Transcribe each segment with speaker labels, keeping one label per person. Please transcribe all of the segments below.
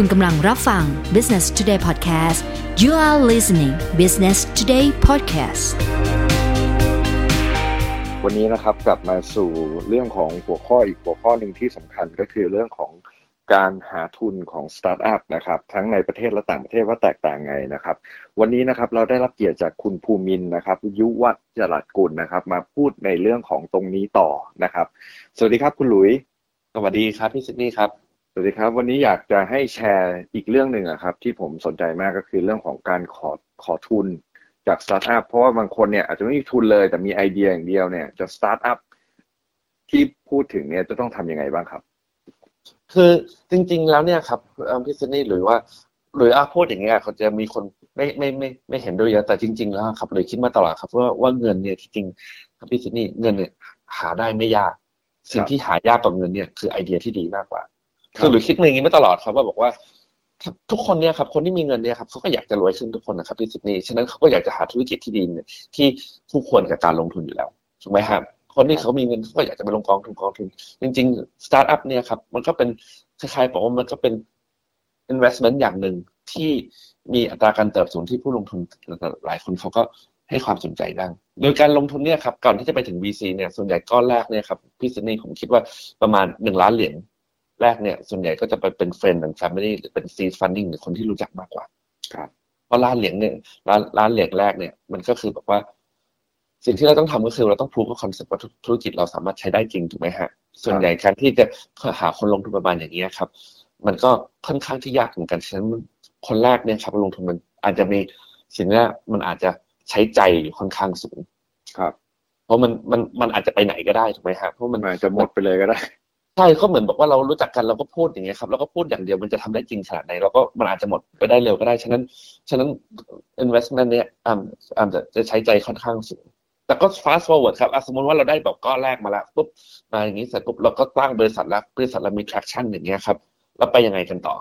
Speaker 1: คุณกำลังรับฟัง Business Today Podcast you are listening Business Today Podcast
Speaker 2: วันนี้นะครับกลับมาสู่เรื่องของหัวข้ออีกหัวข้อหนึ่งที่สำคัญก็คือเรื่องของการหาทุนของสตาร์ทอัพนะครับทั้งในประเทศและต่างประเทศว่าแตกต่างไงนะครับ วันนี้นะครับเราได้รับเกียรติจากคุณภูมินทร์นะครับยุวจรัสกุลนะครับ มาพูดในเรื่องของตรงนี้ต่อนะครับ สวัสดีครับคุณหลุย
Speaker 3: สวัสดีครับพี่ซิดนีย์ครับ
Speaker 2: สวัสดีครับ วันนี้อยากจะให้แชร์อีกเรื่องหนึ่งครับ ที่ผมสนใจมากก็คือเรื่องของการขอขอทุนจากสตาร์ทอัพเพราะว่าบางคนเนี่ยอาจจะไม่มีทุนเลย แต่มีไอเดียอย่างเดียวเนี่ยจะสตาร์ทอัพที่พูดถึงเนี่ยจะต้องทำยังไงบ้างครับ
Speaker 3: คือจริง ๆ แล้วเนี่ยครับเอิ่มพี่ซิดนีย์หลุยว่า หลุยอ่าพูดอย่างเงี้ยเขาจะมีคนไม่ไม่ไม่ไม่เห็นด้วยเยอะแต่จริง ๆ แล้วครับหลุยคิดมาตลอดครับว่าว่าเงินเนี่ยจริงๆครับพี่ซิดนีย์เงินเนี่ยหาได้ไม่ยาก สิ่งที่หายากกว่าเงินเนี่ยคือไอเดียที่ดีมากกว่า
Speaker 2: คื
Speaker 3: อหลุยคิดอย่างนี้มาตลอดครับว่าบอกว่าทุกคนเนี่ยครับคนที่มีเงินเนี่ยครับเขาก็อยากจะรวยขึ้นทุกคนนะครับพี่ซิดนีย์ฉะนั้นเขาก็อยากจะหาธุรกิจที่ดีที่คู่ควรกับการลงทุนอยู่แล้วถูกไหมครับคนที่เขามีเงินเขาก็อยากจะไปลงกองทุนกองทุน จริงๆสตาร์ทอัพเนี่ยครับมันก็เป็นคล้ายๆบอกว่ามันก็เป็น investment อย่างหนึ่งที่มีอัตราการเติบโตที่ผู้ลงทุนหลายคนเขาก็ให้ความสนใจได้โดยการลงทุนเนี่ยครับก่อนที่จะไปถึง VC เนี่ยส่วนใหญ่ก้อนแรกเนี่ยครับพี่ซิดนีย์ผมคิดว่าประมาณหนึ่งล้านเหรียญ แรกเนี่ย ส่วนใหญ่ก็จะไปเป็น friend and family หรือเป็น seed funding หรือคนที่รู้จักมากกว่า
Speaker 2: ครับ
Speaker 3: เพราะล้านเหรียญเนี่ยล้านล้านเหรียญแรกเนี่ยมันก็คือแบบว่า สิ่งที่เราต้องทำก็คือเราต้อง proof ว่า concept ว่าธุรกิจเราสามารถใช้ได้จริงถูกไหมฮะ ส่วนใหญ่การที่จะหาคนลงทุนประมาณอย่างเนี้ยครับ มันก็ค่อนข้างที่ยากเหมือนกันฉะนั้นคนแรกเนี่ยครับลงทุนมันอาจจะมีสิ่งแรกมันอาจจะใช้ใจอยู่ค่อนข้างสูง
Speaker 2: ครับ
Speaker 3: เพราะมันมันมันอาจจะไปไหนก็ได้ถูกไหมฮะเพราะมัน
Speaker 2: มันอาจจะหมดไปเลยก็ได้
Speaker 3: ใช่ก็เหมือนบอกว่าเรารู้จักกันเราก็พูดอย่างเงี้ยครับแล้วก็พูดอย่างเดียวมันจะทำได้จริงขนาดไหนเราก็มันอาจจะหมดไปได้เร็วก็ได้ ฉะนั้น ฉะนั้น investment เนี่ยอ่าอ่าจะจะใช้ใจค่อนข้างสูงแต่ก็ fast forward ครับสมมติว่าเราได้แบบก้อนแรกมาแล้วปุ๊บมาอย่างนี้เสร็จปุ๊บเราก็ตั้งบริษัทแล้วบริษัทเรามี traction อย่างเงี้ยครับ แล้วไปยังไงกันต่อ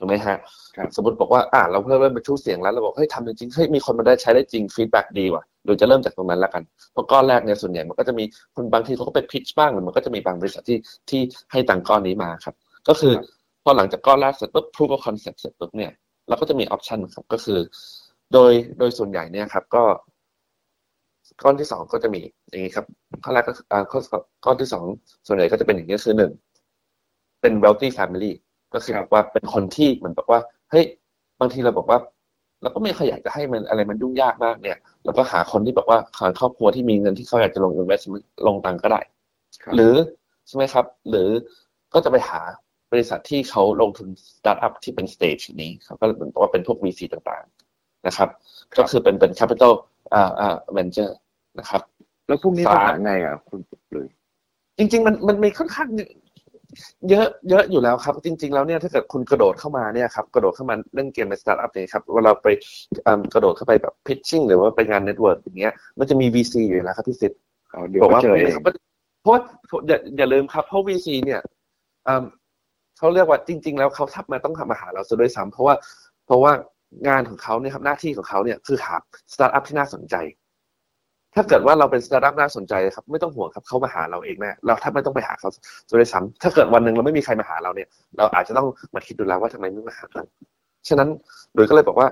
Speaker 3: ถูกไหมฮะ
Speaker 2: ครับ
Speaker 3: สมมติบอกว่าอ่าเราเพิ่มเริ่มเป็นชื่อเสียงแล้วเราบอกเฮ้ยทำจริงๆเฮ้ยมีคนมาได้ใช้ได้จริง feedback ดีว่ะโดยจะเริ่มจากตรงนั้นแล้วกันเพราะก้อนแรกเนี่ยส่วนใหญ่มันก็จะมีคนบางทีเขาก็ไป pitch บ้างหรือมันก็จะมีบางบริษัทที่ที่ให้ตังค์ก้อนนี้มาครับ ก็คือ
Speaker 2: ครับ
Speaker 3: พอหลังจากก้อนแรกเสร็จปุ๊บ proof of concept เสร็จปุ๊บเนี่ยเราก็จะมี option ครับก็คือ โดยโดยส่วนใหญ่เนี่ยครับ ก็ ก้อนที่สองก็จะมีอย่างนี้ครับข้อแรกก็คืออ่าข้อก้อนที่สองส่วนใหญ่ก็จะเป็นอย่างนี้คือหนึ่งเป็น wealthy family ก็คือ
Speaker 2: ครับ
Speaker 3: บอกว่าเป็นคนที่เหมือนบอกว่าเฮ้ยบางทีเราบอกว่าเราก็ไม่ค่อยอยากจะให้มันอะไรมันยุ่งยากมากเนี่ยเราก็หาคนที่บอกว่าหาครอบครัวที่มีเงินที่เขาอยากจะลง investment ลงตังค์ก็ได้
Speaker 2: ครับ
Speaker 3: หรือใช่ไหมครับ หรือก็จะไปหาบริษัทที่เขาลงทุนสตาร์ทอัพที่เป็น stage นี้เขาก็เหมือนกับว่าเป็นพวก VC ต่างๆนะครับ ก็คือเป็นเป็น capital อ่าอ่า venture นะครับ
Speaker 2: แล้วพวกนี้
Speaker 3: เรา
Speaker 2: ต้องหาไงอะคุณหลุย
Speaker 3: จริง ๆ มันมันมีค่อนข้าง เยอะเยอะอยู่แล้วครับ จริง ๆ แล้วเนี่ยถ้าเกิดคุณกระโดดเข้ามาเนี่ยครับกระโดดเข้ามาเล่นเกมในสตาร์ทอัพเนี่ยครับเวลาไปอ่ากระโดดเข้าไปแบบ pitching หรือว่าไปงาน network อย่างเงี้ยมันจะมี VC อยู่แล้วครับพี่ซิดนีย์
Speaker 2: เอาเดี๋ยว
Speaker 3: บอก
Speaker 2: ก็
Speaker 3: ว่า
Speaker 2: เจอเอง
Speaker 3: เพราะว่าอย่าอย่าลืมครับเพราะ VC เนี่ยอืมเขาเรียกว่าจริง ๆ แล้วเขาทับมาต้องทำมาหาเราซะด้วยซ้ำเพราะว่าเพราะว่างานของเขาเนี่ยครับหน้าที่ของเขาเนี่ยคือหาสตาร์ทอัพที่น่าสนใจ ถ้าเกิดว่าเราเป็นสตาร์ทอัพน่าสนใจครับไม่ต้องห่วงครับเขามาหาเราเองแน่เราถ้าไม่ต้องไปหาเขาซะด้วยซ้ำถ้าเกิดวันหนึ่งเราไม่มีใครมาหาเราเนี่ย เราอาจจะต้องมาคิดดูแล้วว่าทำไมไม่มาหาเราฉะนั้นโดยก็เลยบอกว่า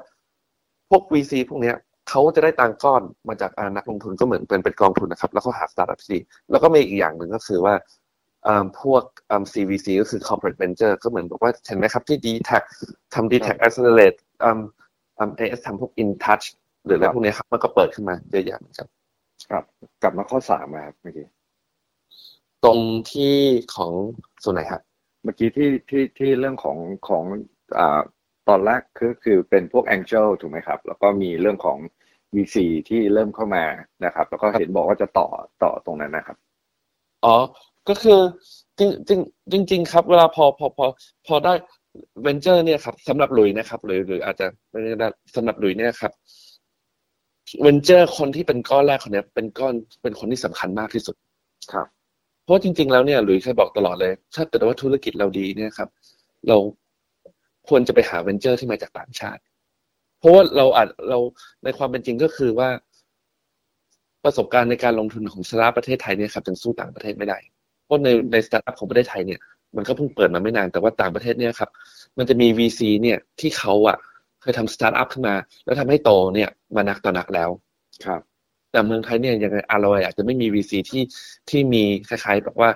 Speaker 3: พวก VC พวกเนี้ยเขาจะได้ตังค์ก้อนมาจากอ่านักลงทุนก็เหมือนเป็นเป็นกองทุนนะครับ แล้วก็หาสตาร์ทอัพซีแล้วก็มีอีกอย่างหนึ่งก็คือว่าอ่าพวกอ่า CVC ก็คือ corporate venture ก็เหมือนบอกว่าเห็นไหมครับที่ d t a c ทำ d t a c accelerate อ่าอ่า AS ทำพวก in touch หรืออะไรพวกเนี้ยครับมันก็เปิดขึ้นมาเยอะแยะเหมือนกัน
Speaker 2: ครับกลับมาข้อสามมาครับเมื่อกี้
Speaker 3: ตรงที่ของส่วนไหนครับ
Speaker 2: เมื่อกี้ที่ที่ที่เรื่องของของอ่าตอนแรกคือคือเป็นพวก Angel ถูกไหมครับ แล้วก็มีเรื่องของ VC ที่เริ่มเข้ามานะครับ แล้วก็เห็นบอกว่าจะต่อต่อตรงนั้นนะครับ
Speaker 3: อ๋อ ก็คือจริงจริงจริงจริงๆครับ เวลาพอพอพอพอได้เวนเจอร์เนี่ยครับสำหรับหลุยนะครับหรือหรืออาจจะไม่ได้สำหรับหลุยเนี่ยครับ เวนเจอร์คนที่เป็นก้อนแรกคนเนี้ยเป็นก้อนเป็นคนที่สำคัญมากที่สุด
Speaker 2: ครับ
Speaker 3: เพราะจริง ๆ แล้วเนี่ยหลุยส์เคยบอกตลอดเลย ถ้าเกิดว่าธุรกิจเราดีเนี่ยครับ เราควรจะไปหาเวนเจอร์ที่มาจากต่างชาติ เพราะว่าเราอาจเราในความเป็นจริงก็คือว่า ประสบการณ์ในการลงทุนของสตาร์ทประเทศไทยเนี่ยครับยังสู้ต่างประเทศไม่ได้เพราะในในสตาร์ทอัพของประเทศไทยเนี่ยมันก็เพิ่งเปิดมาไม่นานแต่ว่าต่างประเทศเนี่ยครับ มันจะมี VC เนี่ยที่เขาอะ เคยทำสตาร์ทอัพขึ้นมา แล้วทำให้โตเนี่ยมานักต่อนักแล้ว
Speaker 2: ครับ
Speaker 3: แต่เมืองไทยเนี่ยยังไงอารอยอาจจะไม่มี VC ที่ที่มีคล้ายๆแบบว่า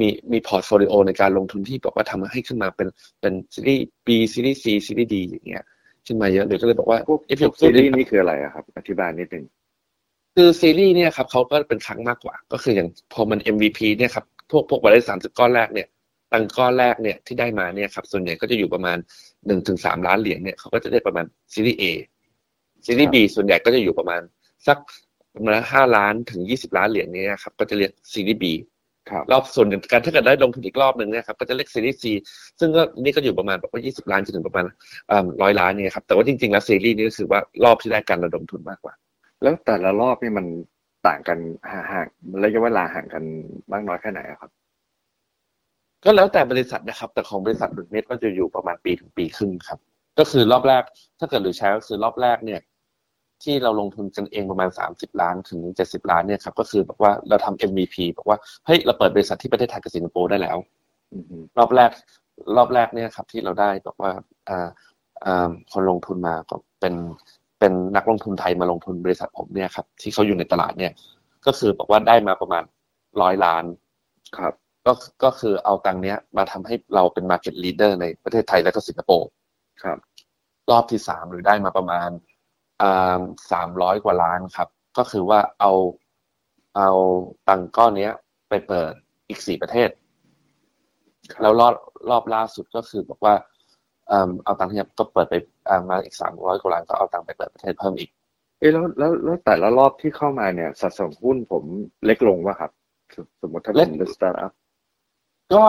Speaker 3: มีมี portfolio ในการลงทุนที่บอกว่าทำให้ขึ้นมาเป็นเป็นซีรีส์ B ซีรีส์ C ซีรีส์ D อย่างเงี้ยขึ้นมาเยอะเลยก็เลยบอกว่า
Speaker 2: พวก
Speaker 3: เอฟ
Speaker 2: พวกซีรีส์นี่คืออะไรอะครับ อธิบายนิดนึง
Speaker 3: คือซีรีส์เนี่ยครับเขาก็เป็นครั้งมากกว่า ก็คืออย่างพอมัน MVP เนี่ยครับพวกพวกบริษัทสามสิบก้อนแรกเนี่ย ตังค์ก้อนแรกเนี่ยที่ได้มาเนี่ยครับส่วนใหญ่ก็จะอยู่ประมาณหนึ่งถึงสามล้านเหรียญเนี่ยเขาก็จะได้ประมาณซีรีส์ A ซีรีส์ B ส่วนใหญ่ก็จะอยู่ประมาณสักประมาณห้าล้านถึงยี่สิบล้านเหรียญเนี่ยครับก็จะเรียกซีรีส์ B
Speaker 2: ครับ
Speaker 3: รอบส่วนการถ้าเกิดได้ลงทุนอีกรอบหนึ่งเนี่ยครับก็จะเรียกซีรีส์ C ซึ่งก็นี่ก็อยู่ประมาณแบบว่ายี่สิบล้านจนถึงประมาณร้อยล้านเนี่ยครับแต่ว่าจริงๆแล้วซีรีส์นี้ก็คือว่ารอบที่ได้การระดมทุนมากกว่า
Speaker 2: แล้วแต่ละรอบนี่มันต่างกันห่างๆระยะเวลาห่างกันมากน้อยแค่ไหนอะครับ
Speaker 3: ก็แล้วแต่บริษัทนะครับ แต่ของบริษัทดุดเม็ดก็จะอยู่ประมาณปีถึงปีครึ่งครับ ก็คือรอบแรก ถ้าเกิดหรือใช้ก็คือรอบแรกเนี่ย ที่เราลงทุนกันเองประมาณสามสิบล้านถึงเจ็ดสิบล้านเนี่ยครับก็คือบอกว่าเราทำ MVP บอกว่าเฮ้ยเราเปิดบริษัทที่ประเทศไทยกับสิงคโปร์ได้แล้ว
Speaker 2: อือฮึ
Speaker 3: รอบแรก รอบแรกเนี่ยครับ ที่เราได้บอกว่าอ่าอ่าคนลงทุนมาก็เป็นเป็นนักลงทุนไทยมาลงทุนบริษัทผมเนี่ยครับ ที่เขาอยู่ในตลาดเนี่ย ก็คือบอกว่าได้มาประมาณร้อยล้าน
Speaker 2: ครับ
Speaker 3: ก็ก็คือเอาตังค์เนี้ย มาทำให้เราเป็น Market Leader ในประเทศไทยและก็สิงคโปร์
Speaker 2: ครับ
Speaker 3: รอบที่สามหรือได้มาประมาณสามร้อยกว่าล้านครับ ก็คือว่าเอาเอาตังค์ก้อนเนี้ย ไปเปิดอีกสี่ประเทศ แล้วรอบรอบล่าสุดก็คือบอกว่าเอิ่มเอาตังค์เนี่ยก็เปิดไปอ่ามาอีกสามร้อยกว่าล้านก็เอาตังค์ไปเปิดประเทศเพิ่มอีก
Speaker 2: เอ้ยแล้วแล้วแล้วแต่ละรอบที่เข้ามาเนี่ยสัดส่วนหุ้นผมเล็กลงวะครับสสมมติถ้า
Speaker 3: เล็
Speaker 2: ผ
Speaker 3: ก
Speaker 2: มเป็นสตาร์ทอัพ
Speaker 3: ก็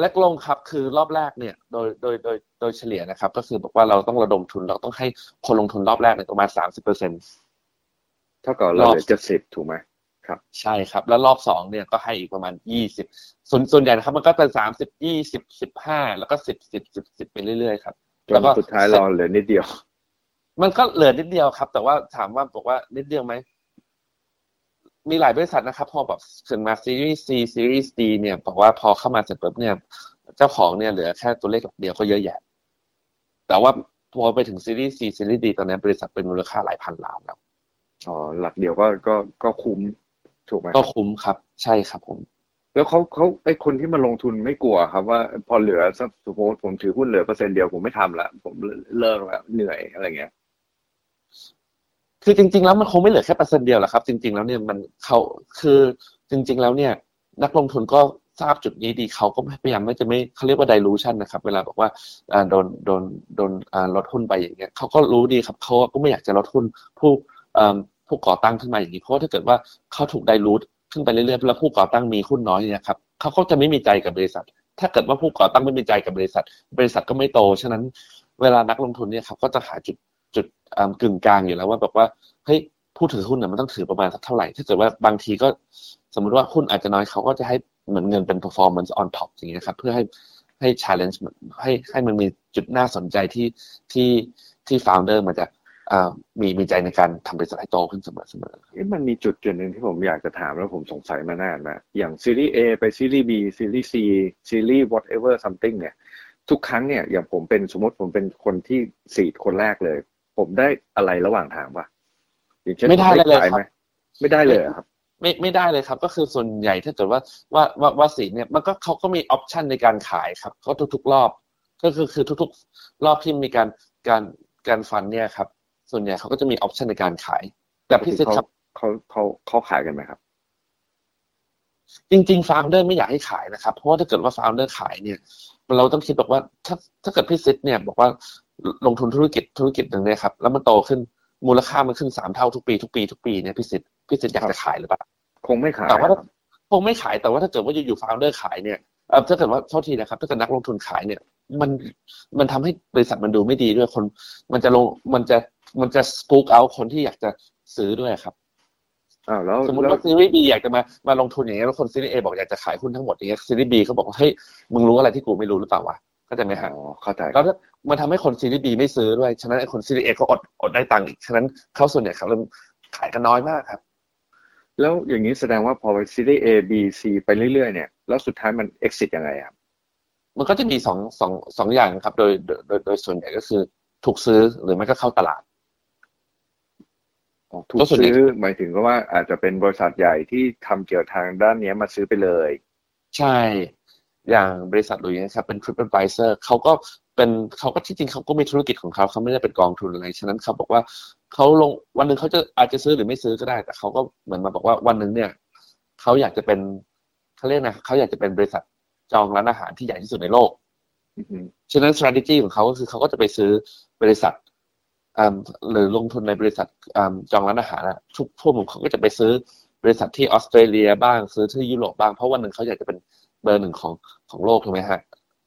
Speaker 3: เล็กลงครับคือรอบแรกเนี่ยโดยโดยโดยโดยเฉลี่ยนะครับ ก็คือบอกว่าเราต้องระดมทุนเราต้องให้คนลงทุนรอบแรกเนี่ยประมาณสามสิบเปอร์เซ็น
Speaker 2: เท่ากับเรา
Speaker 3: รอบ
Speaker 2: เหลือเจ็ดสิบถูกไหม
Speaker 3: ใช่ครับ แล้วรอบสองเนี่ยก็ให้อีกประมาณยี่สิบส่วนส่วนใหญ่นะครับ มันก็เป็นสามสิบยี่สิบสิบห้าแล้วก็สิบสิบสิบสิบไปเรื่อยๆครับ
Speaker 2: จ
Speaker 3: แล้ว
Speaker 2: น
Speaker 3: ก็
Speaker 2: สุดท้ายเราเหลือนิดเดียว
Speaker 3: มันก็เหลือนิดเดียวครับ แต่ว่าถามว่าบอกว่านิดเดียวไหม มีหลายบริษัทนะครับ พอแบบถึงมาซีรีส์ C ซีรีส์ D เนี่ยบอกว่าพอเข้ามาเสร็จปุ๊บเนี่ย เจ้าของเนี่ยเหลือแค่ตัวเลขหลักเดียวก็เยอะแยะ แต่ว่าพอไปถึงซีรีส์ C ซีรีส์ D ตอนนี้บริษัทเป็นมูลค่าหลายพันล้านแล้ว
Speaker 2: อ๋อหลักเดียวก็ก็ก็คุ้มถูกไหม
Speaker 3: ก็คุ้มครับ ใช่ครับผม
Speaker 2: แล้วเขาเขาไอคนที่มาลงทุนไม่กลัวครับว่าพอเหลือสักสมมติผมถือหุ้นเหลือเปอร์เซ็นต์เดียวผมไม่ทำละผมเลิกแล้วเหนื่อยอะไรเงี้ย
Speaker 3: คือจริง ๆ แล้วมันคงไม่เหลือแค่เปอร์เซ็นต์เดียวหรอกครับ จริง ๆ แล้วเนี่ยมันเขาคือจริง ๆ แล้วเนี่ย นักลงทุนก็ทราบจุดนี้ดีเขาก็พยายามไม่จะไม่เขาเรียกว่า dilution นะครับ เวลาบอกว่าอ่าโดนโดนโดนอ่าลดหุ้นไปอย่างเงี้ยเขาก็รู้ดีครับเขาก็ไม่อยากจะลดหุ้นผู้อ่าผู้ก่อตั้งขึ้นมาอย่างนี้ เพราะว่าถ้าเกิดว่าเขาถูก dilute ขึ้นไปเรื่อยๆแล้วผู้ก่อตั้งมีหุ้นน้อยเนี่ยครับเขาก็จะไม่มีใจกับบริษัท ถ้าเกิดว่าผู้ก่อตั้งไม่มีใจกับบริษัท บริษัทก็ไม่โตฉะนั้นเวลานักลงทุนเนี่ยครับก็จะหาจุด จุดกึ่งกลางอยู่แล้วว่าแบบว่าเฮ้ยผู้ถือหุ้นเนี่ยมันต้องถือประมาณสักเท่าไหร่ ถ้าเกิดว่าบางทีก็สมมุติว่าหุ้นอาจจะน้อยเขาก็จะให้เหมือนเงินเป็น performance on top อย่างเงี้ยครับ เพื่อให้ให้ challenge ให้ให้มันมีจุดน่าสนใจที่ที่ที่ founder มันจะมีมีใจในการทำบริษัทให้โตขึ้นเสมอเสมอ
Speaker 2: มันมีจุดจุดหนึ่งที่ผมอยากจะถามแล้วผมสงสัยมานานนะอย่างซีรีส์ A ไปซีรีส์ B ซีรีส์ C ซีรีส์ whatever something เนี่ย ทุกครั้งเนี่ยอย่างผมเป็นสมมติผมเป็นคนที่สี่คนแรกเลย ผมได้อะไรระหว่างทางปะอย่างเช่น
Speaker 3: ไม่ได้
Speaker 2: ผ
Speaker 3: เลย
Speaker 2: ขาย
Speaker 3: ครับ
Speaker 2: ไหมไม่ได้เลยเหรอครับ
Speaker 3: ไม่ไม่ได้เลยครับ ก็คือส่วนใหญ่ถ้าเกิดว่าว่าว่าว่าสีเนี่ยมันก็เขาก็มีออปชันในการขายครับเขาทุก ๆ รอบ ก็คือคือทุก ๆ รอบที่มีการการการฟันเนี่ยครับ ส่วนใหญ่เขาก็จะมีออปชันในการขาย แต่พี่ซิดครับ
Speaker 2: เขาเขาเขาขายกันไหมครับ
Speaker 3: จริงๆ founder ไม่อยากให้ขายนะครับ เพราะว่าถ้าเกิดว่า founder ขายเนี่ย เราต้องคิดบอกว่าถ้าถ้าเกิดพี่ซิดเนี่ยบอกว่า ลงทุนธุรกิจธุรกิจหนึ่งเนี่ยครับแล้วมันโตขึ้นมูลค่ามันขึ้นสามเท่าทุกปีทุกปีทุกปีเนี่ยพี่ซิดพี่ซิดอยากจะขายหรือเปล่า
Speaker 2: คงไม่ขาย
Speaker 3: แต่ว่า
Speaker 2: ครับ
Speaker 3: คงไม่ขายแต่ว่าถ้าเกิดว่าอยู่ๆ founder ขายเนี่ยเออถ้าเกิดว่าโทษทีนะครับ ถ้าเกิดนักลงทุนขายเนี่ย มันมันทำให้บริษัทมันดูไม่ดีด้วยคน มันจะลงมันจะมันจะสปูกเอาคนที่อยากจะซื้อด้วยครับ
Speaker 2: อ้าวแล้ว
Speaker 3: สมมติ
Speaker 2: แล้ว
Speaker 3: ว่าซีรีส์บีอยากจะมามาลงทุนอย่างเงี้ยแล้วคนซีรีส์เอบอกอยากจะขายหุ้นทั้งหมดอย่างเงี้ยซีรีส์บีเขาบอกว่าเฮ้ยมึงรู้อะไรที่กูไม่รู้หรือเปล่าวะ เข้าใจไหมฮะ
Speaker 2: อ๋อเข้าใจ
Speaker 3: แล้วถ้ามันทำให้คนซีรีส์บีไม่ซื้อด้วย ฉะนั้นไอ้คนซีรีส์เอก็อดอดได้ตังค์อีก ฉะนั้นเขาส่วนใหญ่เขาเริ่มขายกันน้อยมากครับ
Speaker 2: แล้วอย่างนี้แสดงว่าพอไปซีรีส์ A B C ไปเรื่อยๆเนี่ย แล้วสุดท้ายมัน exit ยังไงครับ
Speaker 3: มันก็จะมีสองสองสองอย่างครับ โดยโดยโดยส่วนใหญ่ก็คือถูกซื้อหรือไม่ก็เข้าตลาด
Speaker 2: ถูกซื้อหมายถึงก็ว่าอาจจะเป็นบริษัทใหญ่ที่ทำเกี่ยวทางด้านนี้มาซื้อไปเลย
Speaker 3: ใช่ อย่างบริษัทหลุยนะครับเป็น TripAdvisor เขาก็เป็นเขาก็ที่จริงเขาก็มีธุรกิจของเขาเขาไม่ได้เป็นกองทุนอะไร ฉะนั้นเขาบอกว่าเขาลงวันหนึ่งเขาจะอาจจะซื้อหรือไม่ซื้อก็ได้ แต่เขาก็เหมือนมาบอกว่าวันหนึ่งเนี่ยเขาอยากจะเป็นเขาเรียกนะเขาอยากจะเป็นบริษัทจองร้านอาหารที่ใหญ่ที่สุดในโลกฉะนั้น strategy ของเขาก็คือเขาก็จะไปซื้อบริษัทหรือลงทุนในบริษัทจองร้านอาหารทุกพวกผมเขาก็จะไปซื้อบริษัทที่ออสเตรเลียบ้างซื้อที่ยุโรปบ้างเพราะวันหนึ่งเขาอยากจะเป็น เบอร์หนึ่งของของโลกถูกไหมฮะ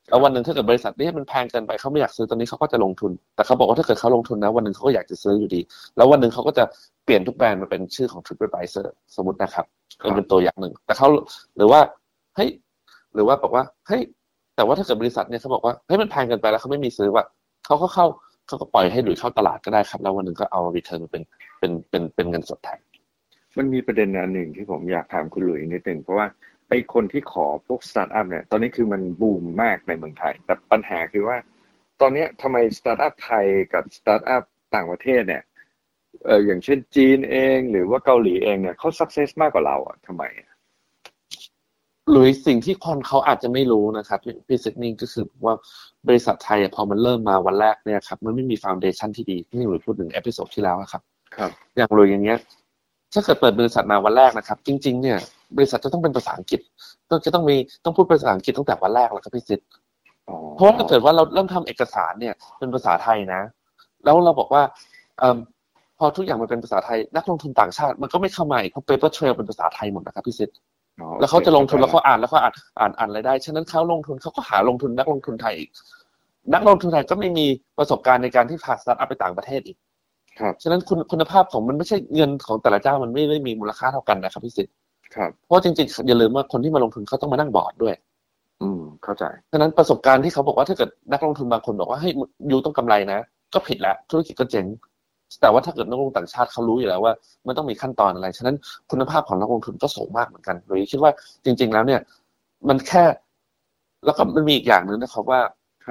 Speaker 3: แล้ววันหนึ่งถ้าเกิดบริษัทนี้มันแพงเกินไปเขาไม่อยากซื้อตอนนี้เขาก็จะลงทุน แต่เขาบอกว่าถ้าเกิดเขาลงทุนนะวันหนึ่งเขาก็อยากจะซื้ออยู่ดี แล้ววันหนึ่งเขาก็จะเปลี่ยนทุกแบรนด์มาเป็นชื่อของ TripAdvisor สมมตินะครับเป็นตัวอย่างหนึ่ง แต่เขาหรือว่าเฮ้ยหรือว่าบอกว่าเฮ้ยแต่ว่าถ้าเกิดบริษัทเนี่ยเขาบอกว่าเฮ้ยมันแพงเกินไปแล้วเขาไม่มีซื้อว่าเขาก็เข้าเขาก็ปล่อยให้หลุยเข้าตลาดก็ได้ครับ แล้ววันหนึ่งก็เอา return มาเป็นเป็นเป็นเป็นเงินสดแทน
Speaker 2: มันมีประเด็นอันหนึ่งที่ผมอยากถามคุณหลุยนิดหนึ่งเพราะว่า ไอ้คนที่ขอพวกสตาร์ทอัพเนี่ย ตอนนี้คือมันบูมมากในเมืองไทย แต่ปัญหาคือว่า ตอนนี้ทำไมสตาร์ทอัพไทยกับสตาร์ทอัพต่างประเทศเนี่ยเอออย่างเช่นจีนเองหรือว่าเกาหลีเองเนี่ยเขา success มากกว่าเราอะทำไม
Speaker 3: หรือสิ่งที่คนเขาอาจจะไม่รู้นะครับพี่ซิดนิ่งก็คือว่าบริษัทไทยพอมันเริ่มมาวันแรกเนี่ยครับมันไม่มี foundation ที่ดีที่หลุยพูดถึง episode ที่แล้วครับ
Speaker 2: ครับ
Speaker 3: อย่างหลุยอย่างเงี้ย ถ้าเกิดเปิดบริษัทมาวันแรกนะครับ จริง ๆ เนี่ย บริษัทจะต้องเป็นภาษาอังกฤษต้องจะต้องมีต้องพูดภาษาอังกฤษตั้งแต่วันแรกแล้วครับพี่ซิดเพราะว่าถ้าเกิดว่าเราเริ่มทำเอกสารเนี่ยเป็นภาษาไทยนะ แล้วเราบอกว่าอพอทุกอย่างมันเป็นภาษาไทย นักลงทุนต่างชาติมันก็ไม่เข้ามาอีกเพราะ paper trail เป็นภาษาไทยหมดนะครับพี่ซิดแล้วเขาจะลงทุนแล้วเขาอ่านแล้วเขาอ่านอ่านอ่านอะไรได้ ฉะนั้นเขาลงทุนเขาก็หาลงทุนนักลงทุนไทยอีก นักลงทุนไทยก็ไม่มีประสบการณ์ในการที่พาสตาร์ทอัพไปต่างประเทศอีก
Speaker 2: ครับ
Speaker 3: ฉะนั้นคุณคุณภาพของมันไม่ใช่เงินของแต่ละเจ้ามันไม่ได้มีมูลค่าเท่ากันนะครับพี่สิทธิ์
Speaker 2: ครับ
Speaker 3: เพราะจริงๆอย่าลืมว่าคนที่มาลงทุนเขาต้องมานั่งบอร์ดด้วย
Speaker 2: อืมเข้าใจ
Speaker 3: ฉะนั้นประสบการณ์ที่เขาบอกว่าถ้าเกิดนักลงทุนบางคนบอกว่าให้ยูต้องกำไรนะก็ผิดแล้วธุรกิจก็เจ๊งแต่ว่าถ้าเกิดนักลงทุนต่างชาติเขารู้อยู่แล้วว่า มันต้องมีขั้นตอนอะไร ฉะนั้นคุณภาพของนักลงทุนก็สูงมากเหมือนกันโดยคิดว่าจริง ๆ แล้วเนี่ย มันแค่ แล้วก็มันมีอีกอย่างหนึ่งนะครับว่า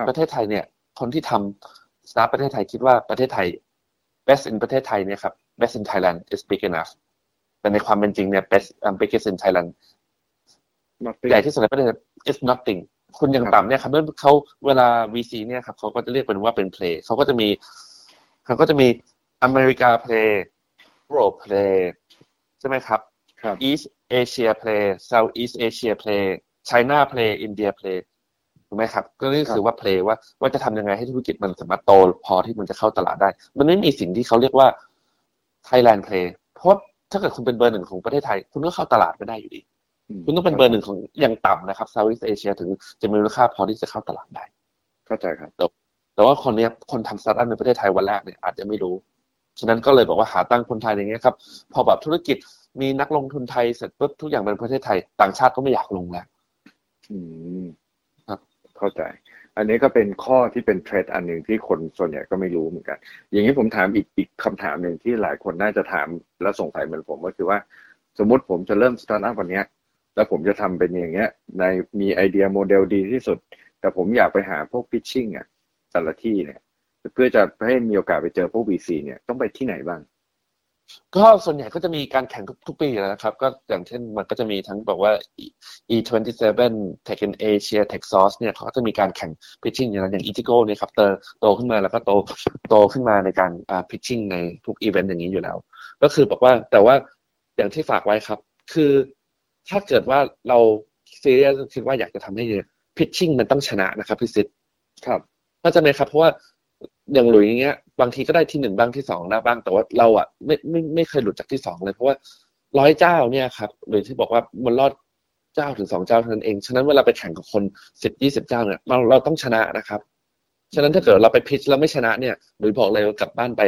Speaker 3: ประเทศไทยเนี่ย คนที่ทำสตาร์ทประเทศไทยคิดว่าประเทศไทย best in ประเทศไทยเนี่ยครับ best in Thailand is big enough แต่ในความเป็นจริงเนี่ย best um, biggest in Thailand ใหญ่ที่สุดในประเทศ is nothing คุณยังต่ำเนี่ยครับเมื่อเขาเวลา VC เนี่ยครับเขาก็จะเรียกเป็นว่าเป็น play เขาก็จะมีเขาก็จะมีอเมริกา play Europe play ใช่ไหมครับ East Asia play South East Asia play China play India play ถูกไหมครับ ก็นี่คือว่าเพลย์ว่าว่าจะทำยังไงให้ธุรกิจมันสามารถโตพอที่มันจะเข้าตลาดได้ มันไม่มีสิ่งที่เขาเรียกว่า Thailand Play เพราะ ถ้าเกิดคุณเป็นเบอร์หนึ่งของประเทศไทย คุณก็เข้าตลาดไม่ได้อยู่ดี คุณต้องเป็นเบอร์หนึ่งของอย่างต่ำนะครับ Southeast Asia ถึงจะมีมูลค่าพอที่จะเข้าตลาดได้
Speaker 2: เข้าใจครับ
Speaker 3: แต่ว่าคนนี้คนทำสตาร์ทอัพในประเทศไทยวันแรกเนี่ยอาจจะไม่รู้ ฉะนั้นก็เลยบอกว่าหาตั้งคนไทยอย่างเงี้ยครับ พอแบบธุรกิจมีนักลงทุนไทยเสร็จปุ๊บทุกอย่างเป็นประเทศไทย ต่างชาติก็ไม่อยากลงแล้ว
Speaker 2: อืมเข้าใจ อันนี้ก็เป็นข้อที่เป็น trade อันหนึ่งที่คนส่วนใหญ่ก็ไม่รู้เหมือนกัน อย่างนี้ผมถามอีกอีกคำถามหนึ่งที่หลายคนน่าจะถามและสงสัยเหมือนผมก็คือว่า สมมติผมจะเริ่มสตาร์ทอัพวันนี้แล้วผมจะทำเป็นอย่างเงี้ย ในมีไอเดียโมเดลดีที่สุด แต่ผมอยากไปหาพวก pitching อะแต่ละที่เนี่ย เพื่อจะให้มีโอกาสไปเจอพวก VC เนี่ยต้องไปที่ไหนบ้าง
Speaker 3: ก็ส่วนใหญ่ก็จะมีการแข่งทุกทุกปีนะครับ ก็อย่างเช่นมันก็จะมีทั้งบอกว่า E27 Tech in Asia Tech Source เนี่ยเขาก็จะมีการแข่ง pitching อย่างอย่าง Itigo เนี่ยครับเติโตขึ้นมาแล้วก็โตโตขึ้นมาในการ pitching ในทุกอีเวนต์อย่างนี้อยู่แล้ว ก็คือบอกว่าแต่ว่าอย่างที่ฝากไว้ครับ คือถ้าเกิดว่าเราซีเรียสคิดว่าอยากจะทำให้ pitching มันต้องชนะนะครับพี่ซิด
Speaker 2: ครับ
Speaker 3: ก็จไหมครับเพราะว่า อย่างหลุยอย่างเงี้ย บางทีก็ได้ที่หนึ่งบ้างที่สองนะบ้างแต่ว่าเราอะไม่ไม่ไม่เคยหลุดจากที่สองเลย เพราะว่าร้อยเจ้าเนี่ยครับหรือที่บอกว่ามันรอดเจ้าถึงสองเจ้าเท่านั้นเอง ฉะนั้นเวลาไปแข่งกับคนสิบยี่สิบเจ้าเนี่ยเราเราต้องชนะนะครับ ฉะนั้นถ้าเกิดเราไปพิชแล้วไม่ชนะเนี่ยหรือบอกเลยว่ากลับบ้านไป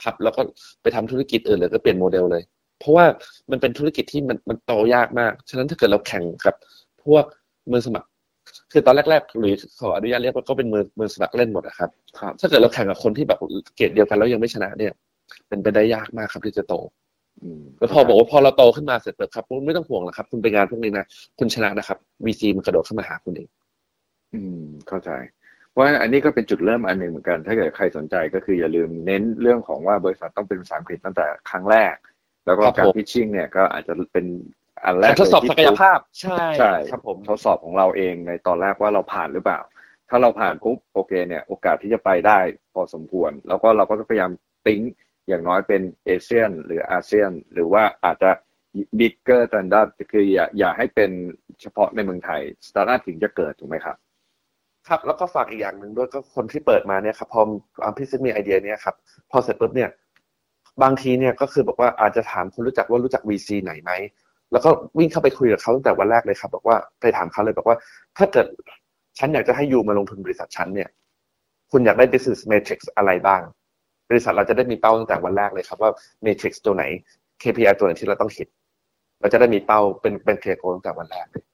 Speaker 3: พับแล้วก็ไปทำธุรกิจอื่นเลยก็เปลี่ยนโมเดลเลย เพราะว่ามันเป็นธุรกิจที่มันมันโตยากมาก ฉะนั้นถ้าเกิดเราแข่งกับพวกมือสมัคร คือตอนแรกๆหรือขออนุญาตเรียกว่าก็เป็นมือมือสมัครเล่นหมดนะครับ
Speaker 2: ครับ
Speaker 3: ถ้าเกิดเราแข่งกับคนที่แบบเกรดเดียวกันแล้วยังไม่ชนะเนี่ยเป็นไปได้ยากมากครับที่จะโตแล้วพอบอกว่าพอเราโตขึ้นมาเสร็จแล้วครับคุณไม่ต้องห่วงหรอกครับ คุณไปงานพวกนี้นะคุณชนะนะครับ VC มันกระโดดเข้ามาหาคุณเอง
Speaker 2: อืม เข้าใจ เพราะอันนี้ก็เป็นจุดเริ่มอันหนึ่งเหมือนกัน ถ้าเกิดใครสนใจก็คืออย่าลืมเน้นเรื่องของว่าบริษัทต้องเป็นภาษาอังกฤษตั้งแต่ครั้งแรก แล้วก็การพิชชิ่งเนี่ยก็อาจจะเป็น อันแรก
Speaker 3: ทดสอบศักยภาพ ใช่
Speaker 2: ใช่
Speaker 3: ครับผม
Speaker 2: ทดสอบของเราเองในตอนแรกว่าเราผ่านหรือเปล่า ถ้าเราผ่านปุ๊บโอเคเนี่ยโอกาสที่จะไปได้พอสมควร แล้วก็เราก็พยายามติ้งอย่างน้อยเป็นเอเชียนหรืออาเซียน หรือว่าอาจจะบิ๊กเกอร์ a n นดัคืออย่าอย่าให้เป็นเฉพาะในเมืองไทยสตาร์ทอัพถึงจะเกิดถูกไหมครับ
Speaker 3: ครับแล้วก็ฝากอีกอย่างหนึ่งด้วยก็คนที่เปิดมาเนี่ยครับพอพี่ซิมีไอเดียเนี่ยครับพอเสร็จปุ๊บเนี่ยบางทีเนี่ยก็คือบอกว่าอาจจะถามคนรู้จักว่ารู้จัก VC ไหนไหม แล้วก็วิ่งเข้าไปคุยกับเขาตั้งแต่วันแรกเลยครับบอกว่าไปถามเขาเลยบอกว่า ถ้าเกิดฉันอยากจะให้ยูมาลงทุนบริษัทฉันเนี่ย คุณอยากได้ business matrix อะไรบ้าง บริษัทเราจะได้มีเป้าตั้งแต่วันแรกเลยครับว่า matrix ตัวไหน KPI ตัวไหนที่เราต้องคิดเราจะได้มีเป้าเป็นเป็นเคลียร์โกตั้งแต่วันแรกเลย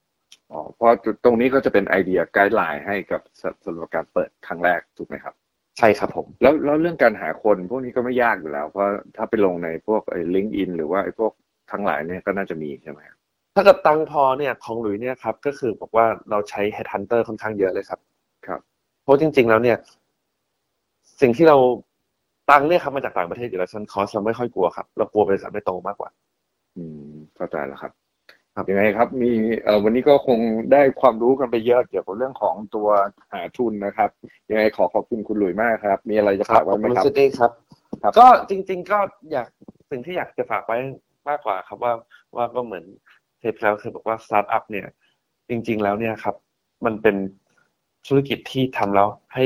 Speaker 2: อ๋อเพราะตรงนี้ก็จะเป็นไอเดียไกด์ไลน์ให้กับสำหรับการเปิดครั้งแรกถูกไหมครับ
Speaker 3: ใช่ครับผม
Speaker 2: แล้วแล้วเรื่องการหาคนพวกนี้ก็ไม่ยากอยู่แล้ว เพราะถ้าไปลงในพวกไอ้ลิงก์อินหรือว่าไอ้พวก ทั้งหลายเนี่ยก็น่าจะมีใช่ไหมครับ
Speaker 3: ถ้าเกิดตังค์พอเนี่ยของหลุยเนี่ยครับก็คือบอกว่าเราใช้ Headhunter ค่อนข้างเยอะเลยครับ
Speaker 2: ครับ
Speaker 3: เพราะจริง ๆ แล้วเนี่ย สิ่งที่เราตังค์เนี่ยครับมาจากต่างประเทศอยู่แล้วฉะนั้น cost เราไม่ค่อยกลัวครับเรากลัวบริษัทไม่โตมากกว่า
Speaker 2: อืมเข้าใจแล้วครับ
Speaker 3: ครับ
Speaker 2: ยังไงครับ มีเอ่อวันนี้ก็คงได้ความรู้กันไปเยอะเกี่ยวกับเรื่องของตัวหาทุนนะครับ ยังไงขอขอบคุณคุณหลุยมากครับ มีอะไรจะฝากไว้ไหมครับ
Speaker 3: ณซิตี้ครับ
Speaker 2: ครับ
Speaker 3: ก็จริง ๆ ก็อยากสิ่งที่อยากจะฝากไว้ มากกว่าครับว่าว่าก็เหมือนเทปแล้วคือบอกว่าสตาร์ทอัพเนี่ย จริง ๆ แล้วเนี่ยครับ มันเป็นธุรกิจที่ทำแล้วให้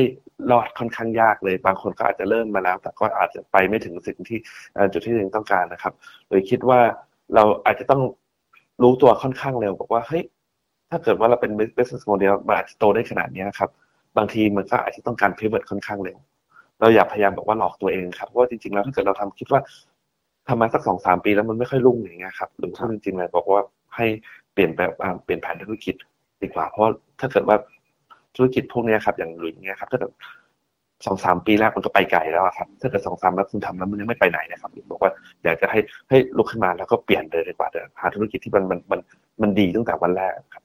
Speaker 3: รอดค่อนข้างยากเลย บางคนก็อาจจะเริ่มมาแล้ว แต่ก็อาจจะไปไม่ถึงสิ่งที่จุดที่ตัวเองต้องการนะครับเลยคิดว่าเราอาจจะต้องรู้ตัวค่อนข้างเร็วบอกว่าเฮ้ยถ้าเกิดว่าเราเป็น business model มันอาจจะโตได้ขนาดนี้ครับ บางทีมันก็อาจจะต้องการ pivot ค่อนข้างเร็ว เราอย่าพยายามบอกว่าหลอกตัวเองครับเพราะว่าจริงๆแล้วถ้าเกิดเราทำคิดว่า ทำมาสักสองสามปีแล้วมันไม่ค่อยรุ่งอย่างเงี้ยครับหรือพูดจริงๆเลยบอกว่าให้เปลี่ยนแบบอ่าเปลี่ยนแผนธุรกิจดีกว่า เพราะถ้าเกิดว่าธุรกิจพวกเนี้ยครับ อย่างหลุยเงี้ยครับถ้าเกิดสองสามปีแรกมันก็ไปไกลแล้วอะครับ ถ้าเกิดสองสามแล้วคุณทำแล้วมันยังไม่ไปไหนนะครับบอกว่าอยากจะให้ให้ลุกขึ้นมาแล้วก็เปลี่ยนเลยดีกว่าเดี๋ยวหาธุรกิจที่มันมันมันมันดีตั้งแต่วันแรกครับ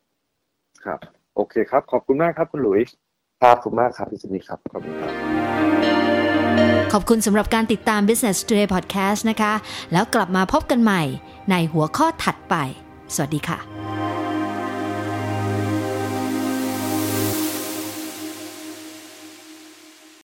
Speaker 2: ครับ โอเคครับ ขอบคุณมากครับคุณหลุยส์
Speaker 3: ครับขอบคุณมากครับพี่สมิครับ
Speaker 2: ขอบคุณครับ
Speaker 1: ขอบคุณสำหรับการติดตาม Business Today Podcast นะคะ แล้วกลับมาพบกันใหม่ในหัวข้อถัดไป สวัสดีค่ะ